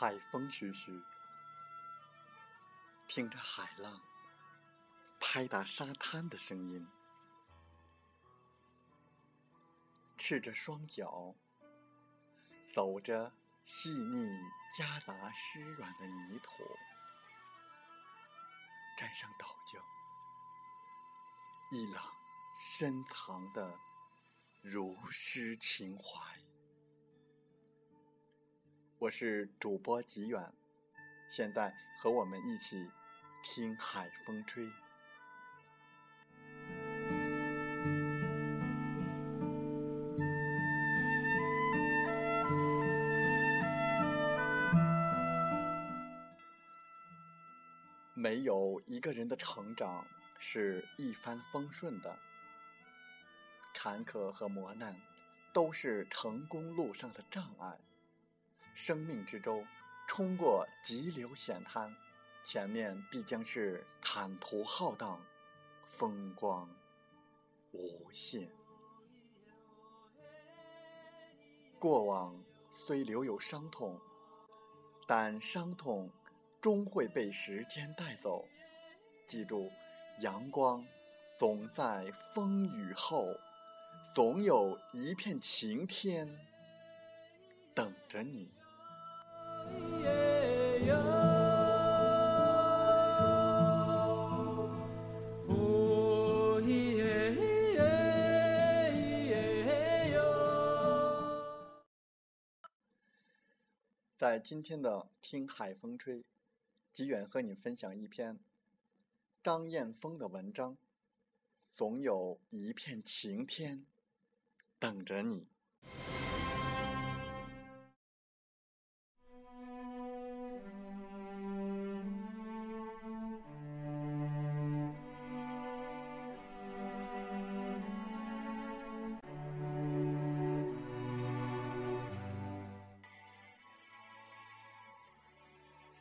海风徐徐，听着海浪拍打沙滩的声音，赤着双脚，走着细腻夹杂湿软的泥土，沾上岛礁，一朗深藏的如诗情怀。我是主播吉远，现在和我们一起听海风吹。没有一个人的成长是一帆风顺的，坎坷和磨难都是成功路上的障碍。生命之舟，冲过急流险滩，前面必将是坦途浩荡，风光无限。过往虽留有伤痛，但伤痛终会被时间带走。记住，阳光总在风雨后，总有一片晴天等着你。在今天的《听海风吹》，吉远和你分享一篇张燕峰的文章，总有一片晴天等着你。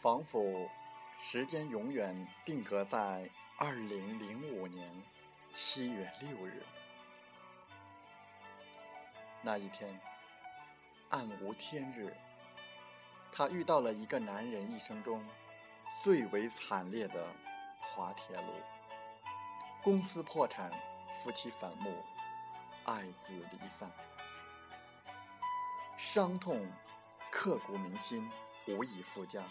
仿佛时间永远定格在二零零五年七月六日那一天，暗无天日，他遇到了一个男人一生中最为惨烈的滑铁卢：公司破产，夫妻反目，爱子离散，伤痛刻骨铭心，无以复加。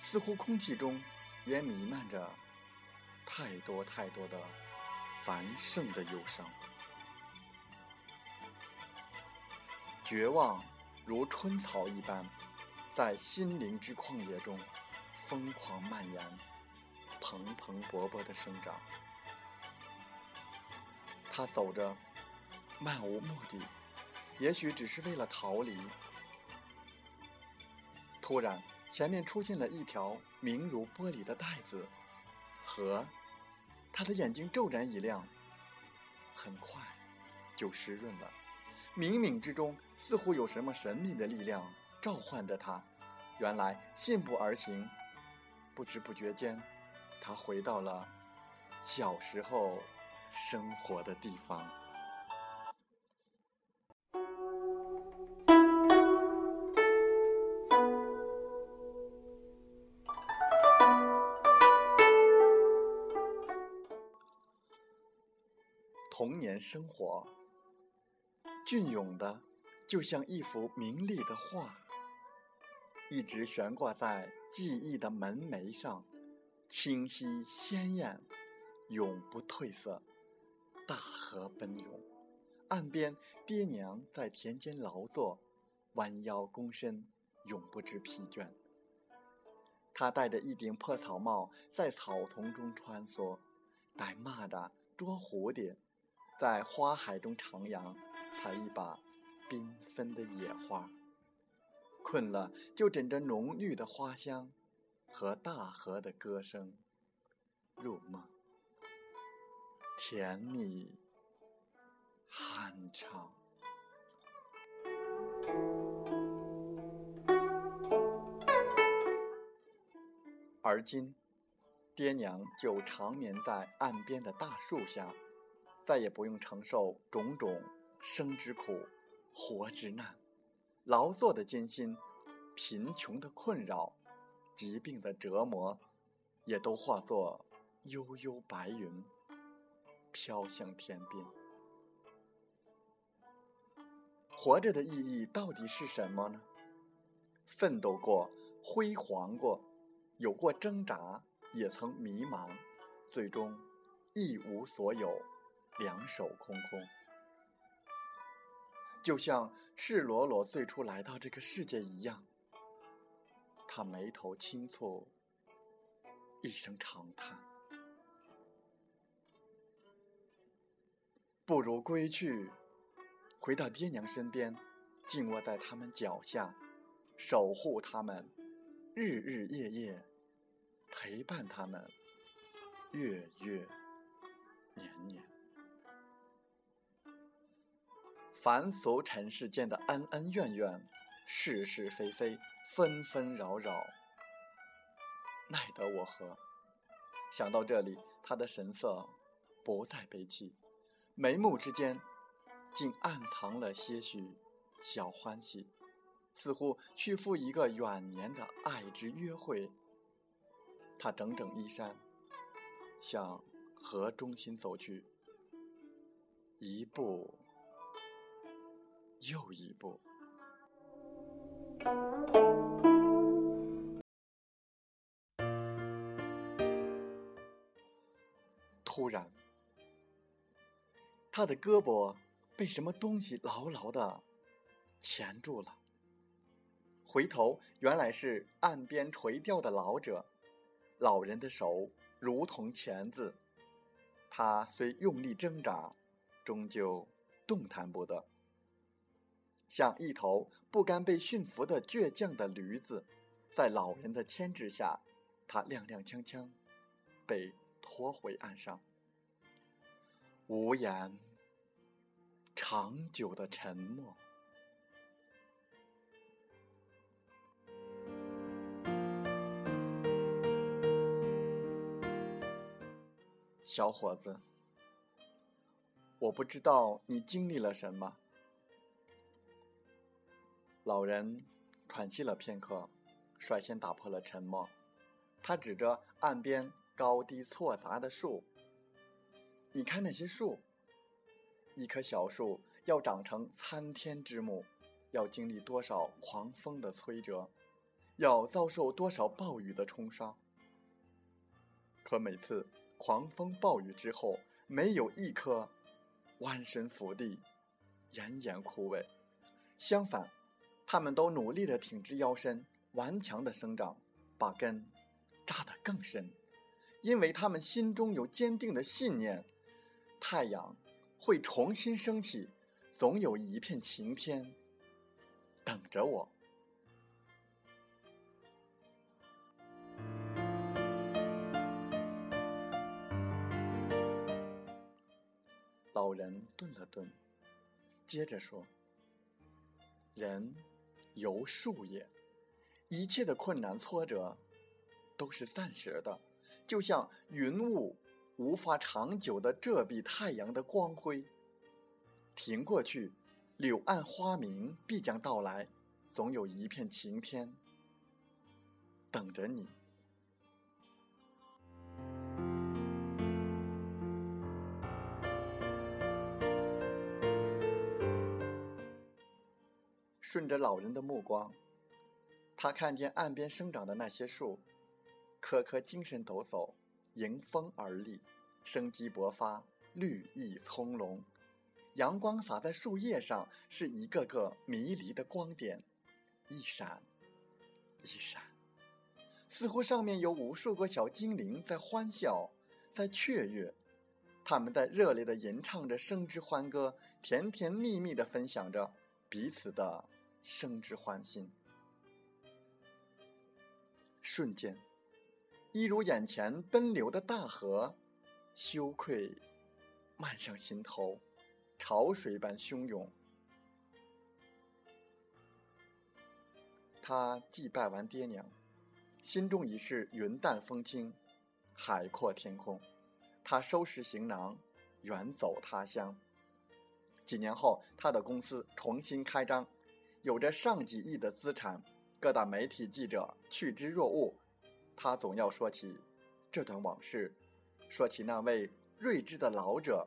似乎空气中也弥漫着太多太多的繁盛的忧伤，绝望如春草一般，在心灵之旷野中疯狂蔓延，蓬蓬勃勃的生长。他走着，漫无目的，也许只是为了逃离。突然。前面出现了一条明如玻璃的带子，河，他的眼睛骤然一亮，很快就湿润了。冥冥之中，似乎有什么神秘的力量召唤着他。原来信步而行，不知不觉间，他回到了小时候生活的地方。生活，隽永的，就像一幅明丽的画，一直悬挂在记忆的门楣上，清晰鲜艳，永不褪色。大河奔涌，岸边爹娘在田间劳作，弯腰躬身，永不知疲倦。他戴着一顶破草帽，在草丛中穿梭，逮蚂蚱，捉蝴蝶。在花海中徜徉，采一把缤纷的野花，困了就枕着浓郁的花香和大河的歌声入梦，甜蜜酣畅。而今，爹娘就长眠在岸边的大树下。再也不用承受种种生之苦、活之难、劳作的艰辛、贫穷的困扰、疾病的折磨，也都化作悠悠白云，飘向天边。活着的意义到底是什么呢？奋斗过，辉煌过，有过挣扎，也曾迷茫，最终一无所有，两手空空。就像赤裸裸最初来到这个世界一样，他眉头轻蹙，一声长叹，不如归去，回到爹娘身边，静卧在他们脚下。守护他们，日日夜夜陪伴他们，月月年年。凡俗尘世间的恩恩怨怨、是是非非、纷纷扰扰，奈得我何？想到这里，他的神色不再悲戚，眉目之间竟暗藏了些许小欢喜。似乎去赴一个远年的爱之约会，他整整衣衫，向河中心走去，一步又一步。突然，他的胳膊被什么东西牢牢的钳住了。回头，原来是岸边垂钓的老者。老人的手如同钳子，他虽用力挣扎，终究动弹不得，像一头不甘被驯服的倔强的驴子。在老人的牵制下，他踉踉跄跄，被拖回岸上。无言，长久的沉默。小伙子，我不知道你经历了什么。老人喘息了片刻，率先打破了沉默。他指着岸边高低错杂的树：“你看那些树，一棵小树要长成参天之木，要经历多少狂风的摧折，要遭受多少暴雨的冲刷。可每次……”狂风暴雨之后，没有一棵弯身伏地、奄奄枯萎。相反，他们都努力的挺直腰身，顽强的生长，把根扎得更深，因为他们心中有坚定的信念：太阳会重新升起，总有一片晴天等着我。老人顿了顿，接着说：“人由树也，一切的困难挫折都是暂时的，就像云雾无法长久的遮蔽太阳的光辉。停过去，柳暗花明必将到来，总有一片晴天等着你。”顺着老人的目光，他看见岸边生长的那些树，棵棵精神抖擞，迎风而立，生机勃发，绿意葱茏。阳光洒在树叶上，是一个个迷离的光点，一闪一闪，似乎上面有无数个小精灵在欢笑，在雀跃。他们在热烈地吟唱着生之欢歌，甜甜蜜蜜地分享着彼此的。生之欢欣，瞬间，一如眼前奔流的大河，羞愧漫上心头，潮水般汹涌。他祭拜完爹娘，心中已是云淡风轻，海阔天空。他收拾行囊，远走他乡。几年后，他的公司重新开张。有着上几亿的资产，各大媒体记者趋之若鹜，他总要说起这段往事，说起那位睿智的老者，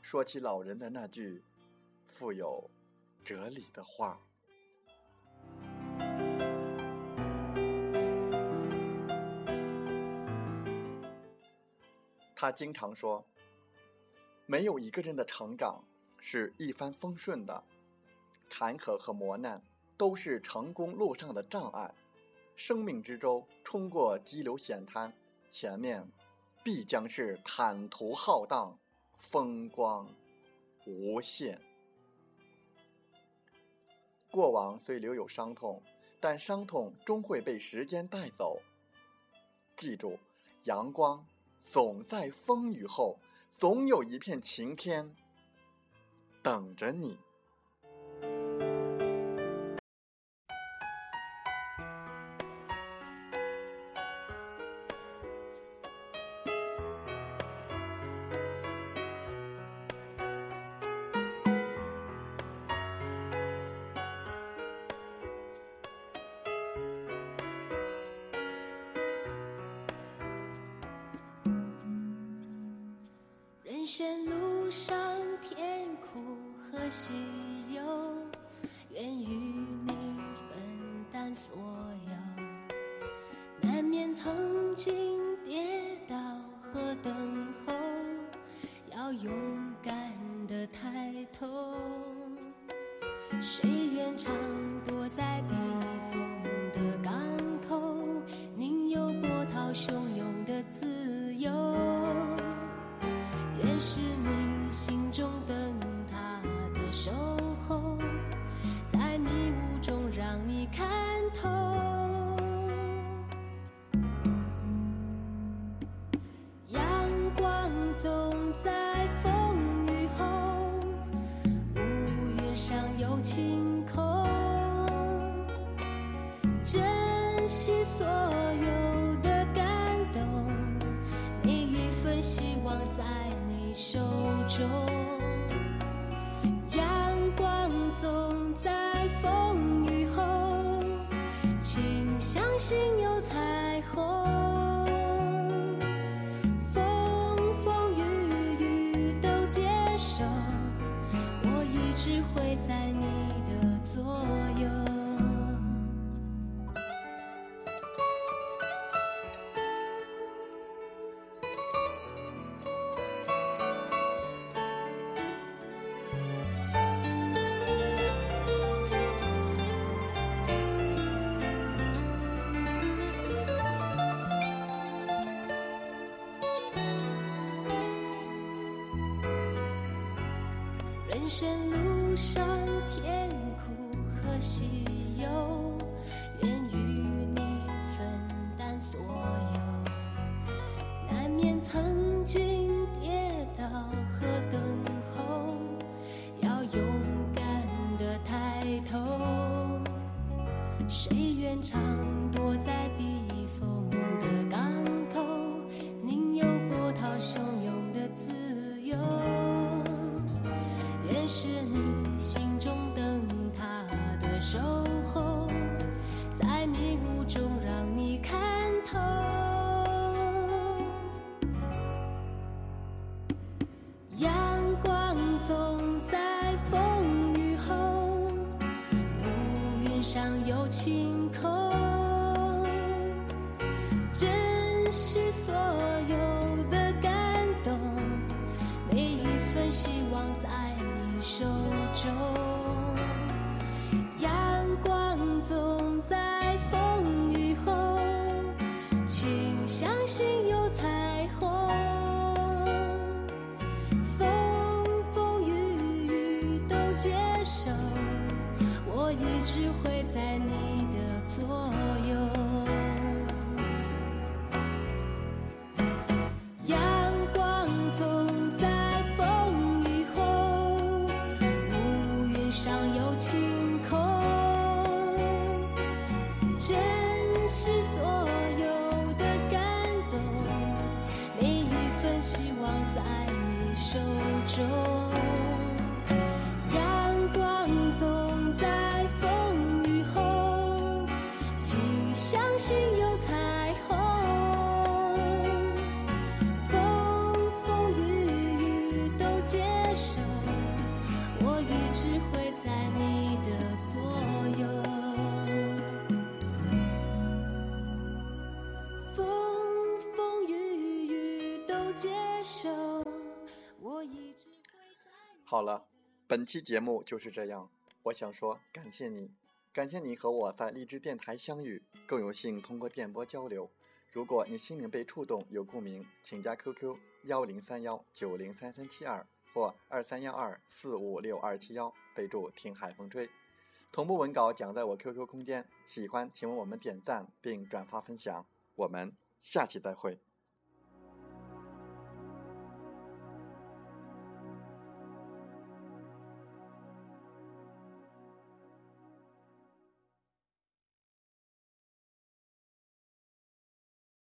说起老人的那句富有哲理的话。他经常说：“没有一个人的成长是一帆风顺的，坎坷和磨难都是成功路上的障碍。生命之舟冲过激流险滩，前面必将是坦途浩荡，风光无限。过往虽留有伤痛，但伤痛终会被时间带走。记住，阳光。”总在风雨后，总有一片晴天等着你。人生路上，甜苦和喜忧，愿与你分担所有。难免曾经跌倒和等候，要勇敢的抬头。谁愿尝心有人生路上，甜苦和喜忧，愿与你分担所有。难免曾经跌倒和等候，要勇敢的抬头。谁愿常躲在乌云上有晴空。珍惜所有的感动，每一份希望在你。手中，阳光总在风雨后，请相信有我一直会在你相信有彩虹风风雨雨都接受我一直会在你的左右风风雨雨都接受我一直会在好了本期节目就是这样我想说感谢你。感谢你和我在荔枝电台相遇，更有幸通过电波交流。如果你心灵被触动，有共鸣，请加 QQ 幺零三幺九零三三七二或二三幺二四五六二七幺，备注“听海风吹”。同步文稿讲在我 QQ 空间，喜欢请为我们点赞并转发分享。我们下期再会。